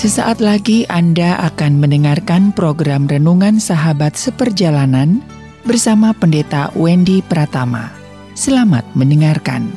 Sesaat lagi Anda akan mendengarkan program Renungan Sahabat Seperjalanan bersama Pendeta Wendy Pratama. Selamat mendengarkan.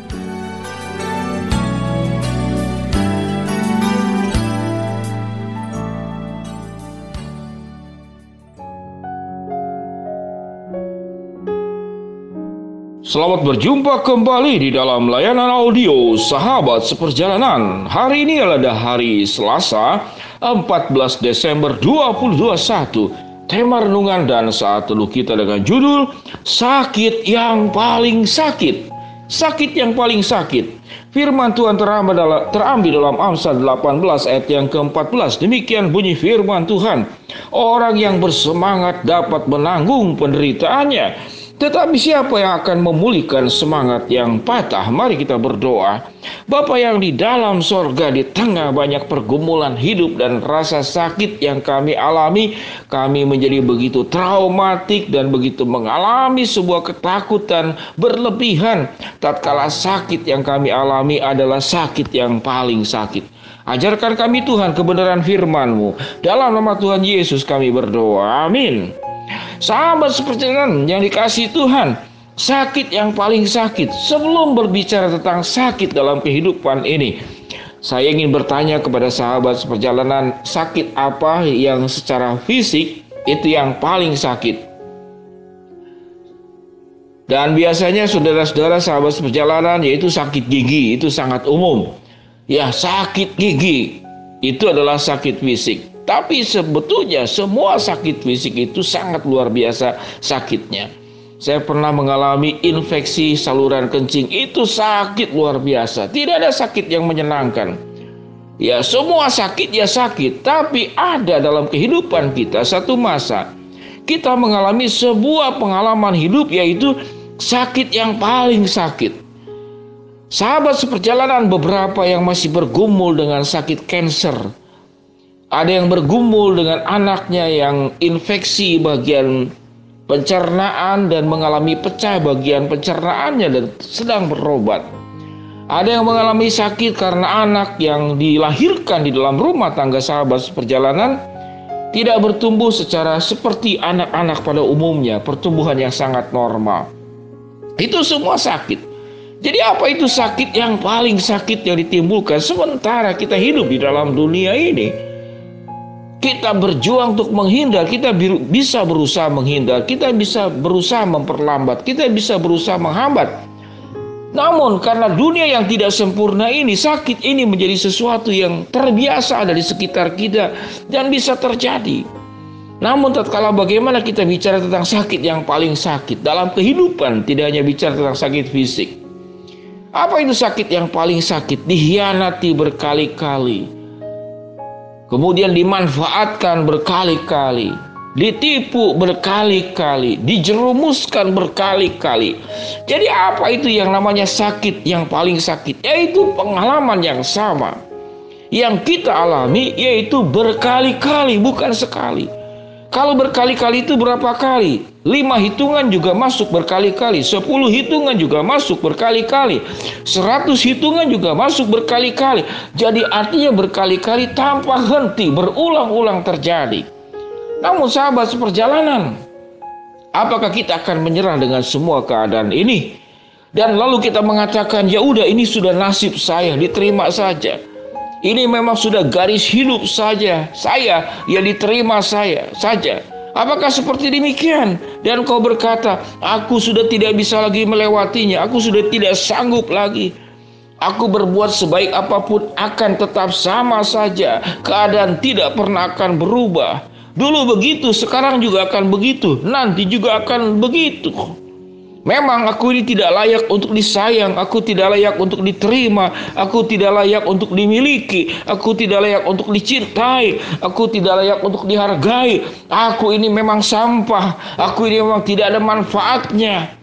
Selamat berjumpa kembali di dalam layanan audio Sahabat Seperjalanan. Hari ini adalah hari Selasa, 14 Desember 2021. Tema renungan dan saat teluh kita dengan judul Sakit yang paling sakit. Sakit yang paling sakit. Firman Tuhan terambil dalam, terambil dalam Amsal 18 ayat yang ke-14. Demikian bunyi firman Tuhan. Orang yang bersemangat dapat menanggung penderitaannya tetapi siapa yang akan memulihkan semangat yang patah? Mari kita berdoa. Bapa yang di dalam sorga di tengah banyak pergumulan hidup dan rasa sakit yang kami alami, kami menjadi begitu traumatik dan begitu mengalami sebuah ketakutan berlebihan. Tatkala sakit yang kami alami adalah sakit yang paling sakit. Ajarkan kami Tuhan kebenaran firman-Mu. Dalam nama Tuhan Yesus kami berdoa. Amin. Sahabat seperjalanan yang dikasih Tuhan, sakit yang paling sakit. Sebelum berbicara tentang sakit dalam kehidupan ini, saya ingin bertanya kepada sahabat seperjalanan, sakit apa yang secara fisik itu yang paling sakit? Dan biasanya saudara-saudara sahabat seperjalanan yaitu sakit gigi, itu sangat umum. Ya, sakit gigi itu adalah sakit fisik. Tapi sebetulnya semua sakit fisik itu sangat luar biasa sakitnya. Saya pernah mengalami infeksi saluran kencing itu sakit luar biasa. Tidak ada sakit yang menyenangkan. Ya semua sakit ya sakit, tapi ada dalam kehidupan kita satu masa kita mengalami sebuah pengalaman hidup yaitu sakit yang paling sakit. Sahabat seperjalanan beberapa yang masih bergumul dengan sakit kanker, ada yang bergumul dengan anaknya yang infeksi bagian pencernaan dan mengalami pecah bagian pencernaannya dan sedang berobat. Ada yang mengalami sakit karena anak yang dilahirkan di dalam rumah tangga sahabat seperjalanan tidak bertumbuh secara seperti anak-anak pada umumnya, pertumbuhan yang sangat normal. Itu semua sakit. Jadi apa itu sakit yang paling sakit yang ditimbulkan sementara kita hidup di dalam dunia ini? kita berjuang untuk menghindar, kita bisa berusaha menghindar, kita bisa berusaha memperlambat, kita bisa berusaha menghambat. Namun karena dunia yang tidak sempurna ini, sakit ini menjadi sesuatu yang terbiasa ada di sekitar kita dan bisa terjadi. Namun tatkala bagaimana kita bicara tentang sakit yang paling sakit dalam kehidupan, tidak hanya bicara tentang sakit fisik. Apa itu sakit yang paling sakit? Dihianati berkali-kali kemudian dimanfaatkan berkali-kali, ditipu berkali-kali, dijerumuskan berkali-kali. Jadi apa itu yang namanya sakit yang paling sakit? Yaitu pengalaman yang sama. Yang kita alami yaitu berkali-kali bukan sekali. Kalau berkali-kali itu berapa kali? Lima hitungan juga masuk berkali-kali. Sepuluh hitungan juga masuk berkali-kali. Seratus hitungan juga masuk berkali-kali. Jadi artinya berkali-kali tanpa henti. Berulang-ulang terjadi. Namun sahabat seperjalanan. Apakah kita akan menyerah dengan semua keadaan ini? Dan lalu kita mengatakan, ya udah ini sudah nasib saya, diterima saja. Ini memang sudah garis hidup saja. Saya yang diterima saya saja. Apakah seperti demikian? Dan kau berkata, aku sudah tidak bisa lagi melewatinya. Aku sudah tidak sanggup lagi. Aku berbuat sebaik apa pun akan tetap sama saja. Keadaan tidak pernah akan berubah. Dulu begitu, sekarang juga akan begitu. Nanti juga akan begitu. Memang aku ini tidak layak untuk disayang, aku tidak layak untuk diterima, aku tidak layak untuk dimiliki, aku tidak layak untuk dicintai, aku tidak layak untuk dihargai. Aku ini memang sampah, aku ini memang tidak ada manfaatnya.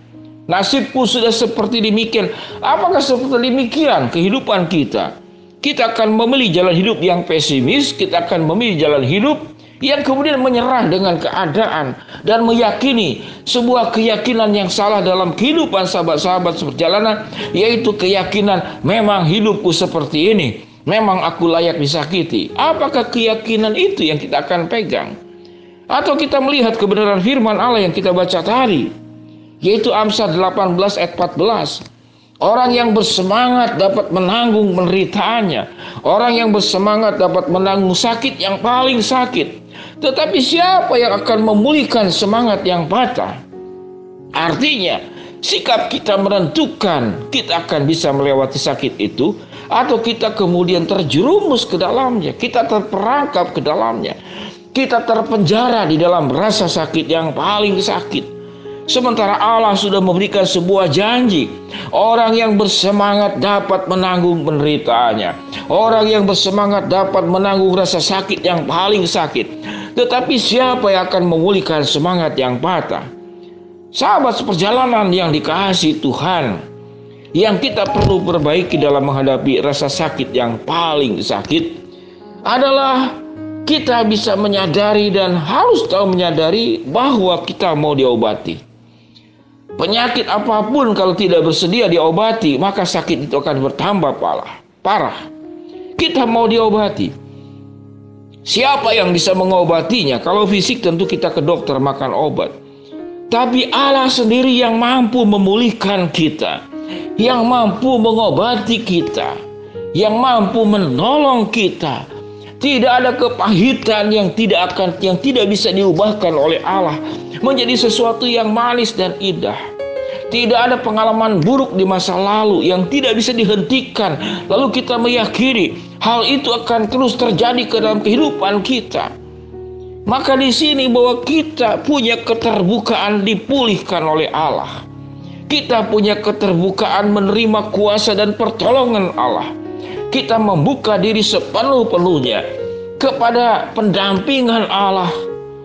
Nasibku sudah seperti demikian. Apakah seperti demikian kehidupan kita? Kita akan memilih jalan hidup yang pesimis, kita akan memilih jalan hidup yang kemudian menyerah dengan keadaan dan meyakini sebuah keyakinan yang salah dalam kehidupan sahabat-sahabat seperjalanan yaitu keyakinan memang hidupku seperti ini Memang aku layak disakiti. Apakah keyakinan itu yang kita akan pegang? Atau kita melihat kebenaran firman Allah yang kita baca tadi, yaitu Amsal 18 ayat 14. Orang yang bersemangat dapat menanggung penderitaannya. Orang yang bersemangat dapat menanggung sakit yang paling sakit. Tetapi siapa yang akan memulihkan semangat yang patah? Artinya, sikap kita menentukan kita akan bisa melewati sakit itu atau kita kemudian terjerumus ke dalamnya, kita terperangkap ke dalamnya. Kita terpenjara di dalam rasa sakit yang paling sakit. Sementara Allah sudah memberikan sebuah janji. Orang yang bersemangat dapat menanggung penderitaannya. Orang yang bersemangat dapat menanggung rasa sakit yang paling sakit. Tetapi siapa yang akan memulihkan semangat yang patah? Sahabat seperjalanan yang dikasih Tuhan. Yang kita perlu perbaiki dalam menghadapi rasa sakit yang paling sakit adalah kita bisa menyadari dan harus tahu menyadari bahwa kita mau diobati. Penyakit apa pun kalau tidak bersedia diobati, maka sakit itu akan bertambah parah. Parah. Kita mau diobati. Siapa yang bisa mengobatinya? Kalau fisik tentu kita ke dokter makan obat. Tapi Allah sendiri yang mampu memulihkan kita, yang mampu mengobati kita, yang mampu menolong kita. Tidak ada kepahitan yang tidak akan yang tidak bisa diubahkan oleh Allah menjadi sesuatu yang manis dan indah. Tidak ada pengalaman buruk di masa lalu yang tidak bisa dihentikan. Lalu kita meyakini hal itu akan terus terjadi ke dalam kehidupan kita. Maka di sini bahwa kita punya keterbukaan dipulihkan oleh Allah. Kita punya keterbukaan menerima kuasa dan pertolongan Allah. Kita membuka diri sepenuh-penuhnya kepada pendampingan Allah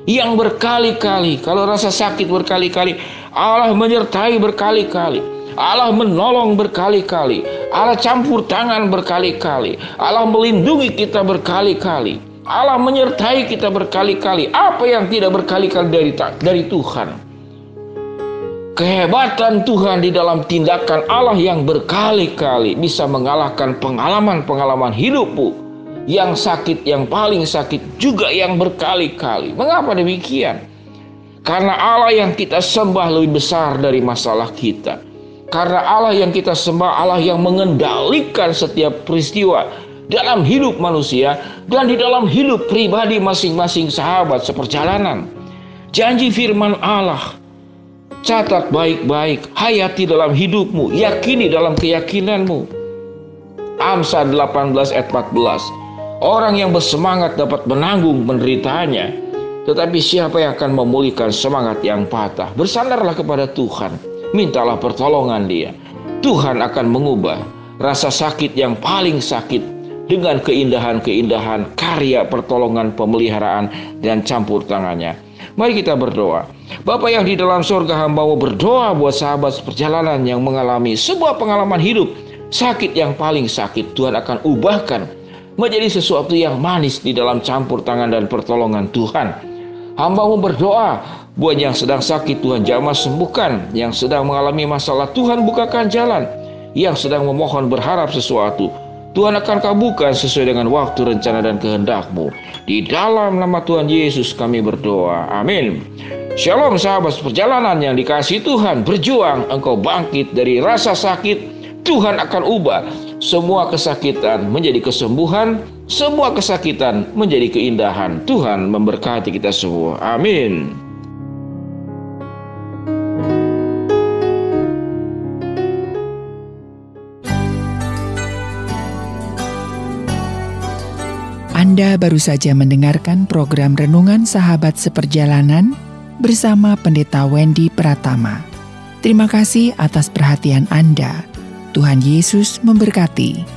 yang berkali-kali, kalau rasa sakit berkali-kali, Allah menyertai berkali-kali. Allah menolong berkali-kali. Allah campur tangan berkali-kali. Allah melindungi kita berkali-kali. Allah menyertai kita berkali-kali. Apa yang tidak berkali-kali dari dari Tuhan? Kehebatan Tuhan di dalam tindakan Allah yang berkali-kali bisa mengalahkan pengalaman-pengalaman hidupmu yang sakit, yang paling sakit juga yang berkali-kali. Mengapa demikian? Karena Allah yang kita sembah lebih besar dari masalah kita. Karena Allah yang kita sembah Allah yang mengendalikan setiap peristiwa dalam hidup manusia dan di dalam hidup pribadi masing-masing sahabat seperjalanan. Janji firman Allah catat baik-baik, hayati dalam hidupmu, yakini dalam keyakinanmu. Amsal 18 ayat 14. Orang yang bersemangat dapat menanggung penderitaannya, tetapi siapa yang akan memulihkan semangat yang patah? Bersandarlah kepada Tuhan, mintalah pertolongan Dia. Tuhan akan mengubah rasa sakit yang paling sakit dengan keindahan-keindahan karya pertolongan pemeliharaan dan campur tangannya. Mari kita berdoa. Bapak yang di dalam surga hamba mau berdoa buat sahabat perjalanan yang mengalami sebuah pengalaman hidup sakit yang paling sakit. Tuhan akan ubahkan menjadi sesuatu yang manis di dalam campur tangan dan pertolongan Tuhan. Hambamu berdoa buat yang sedang sakit Tuhan jamah sembuhkan, yang sedang mengalami masalah Tuhan bukakan jalan, yang sedang memohon berharap sesuatu Tuhan akan kabulkan sesuai dengan waktu rencana dan kehendakmu. Di dalam nama Tuhan Yesus kami berdoa. Amin. Shalom sahabat perjalanan yang dikasih Tuhan. Berjuang engkau bangkit dari rasa sakit. Tuhan akan ubah semua kesakitan menjadi kesembuhan, semua kesakitan menjadi keindahan. Tuhan memberkati kita semua. Amin. Anda baru saja mendengarkan program Renungan Sahabat Seperjalanan bersama Pendeta Wendy Pratama. Terima kasih atas perhatian Anda. Tuhan Yesus memberkati.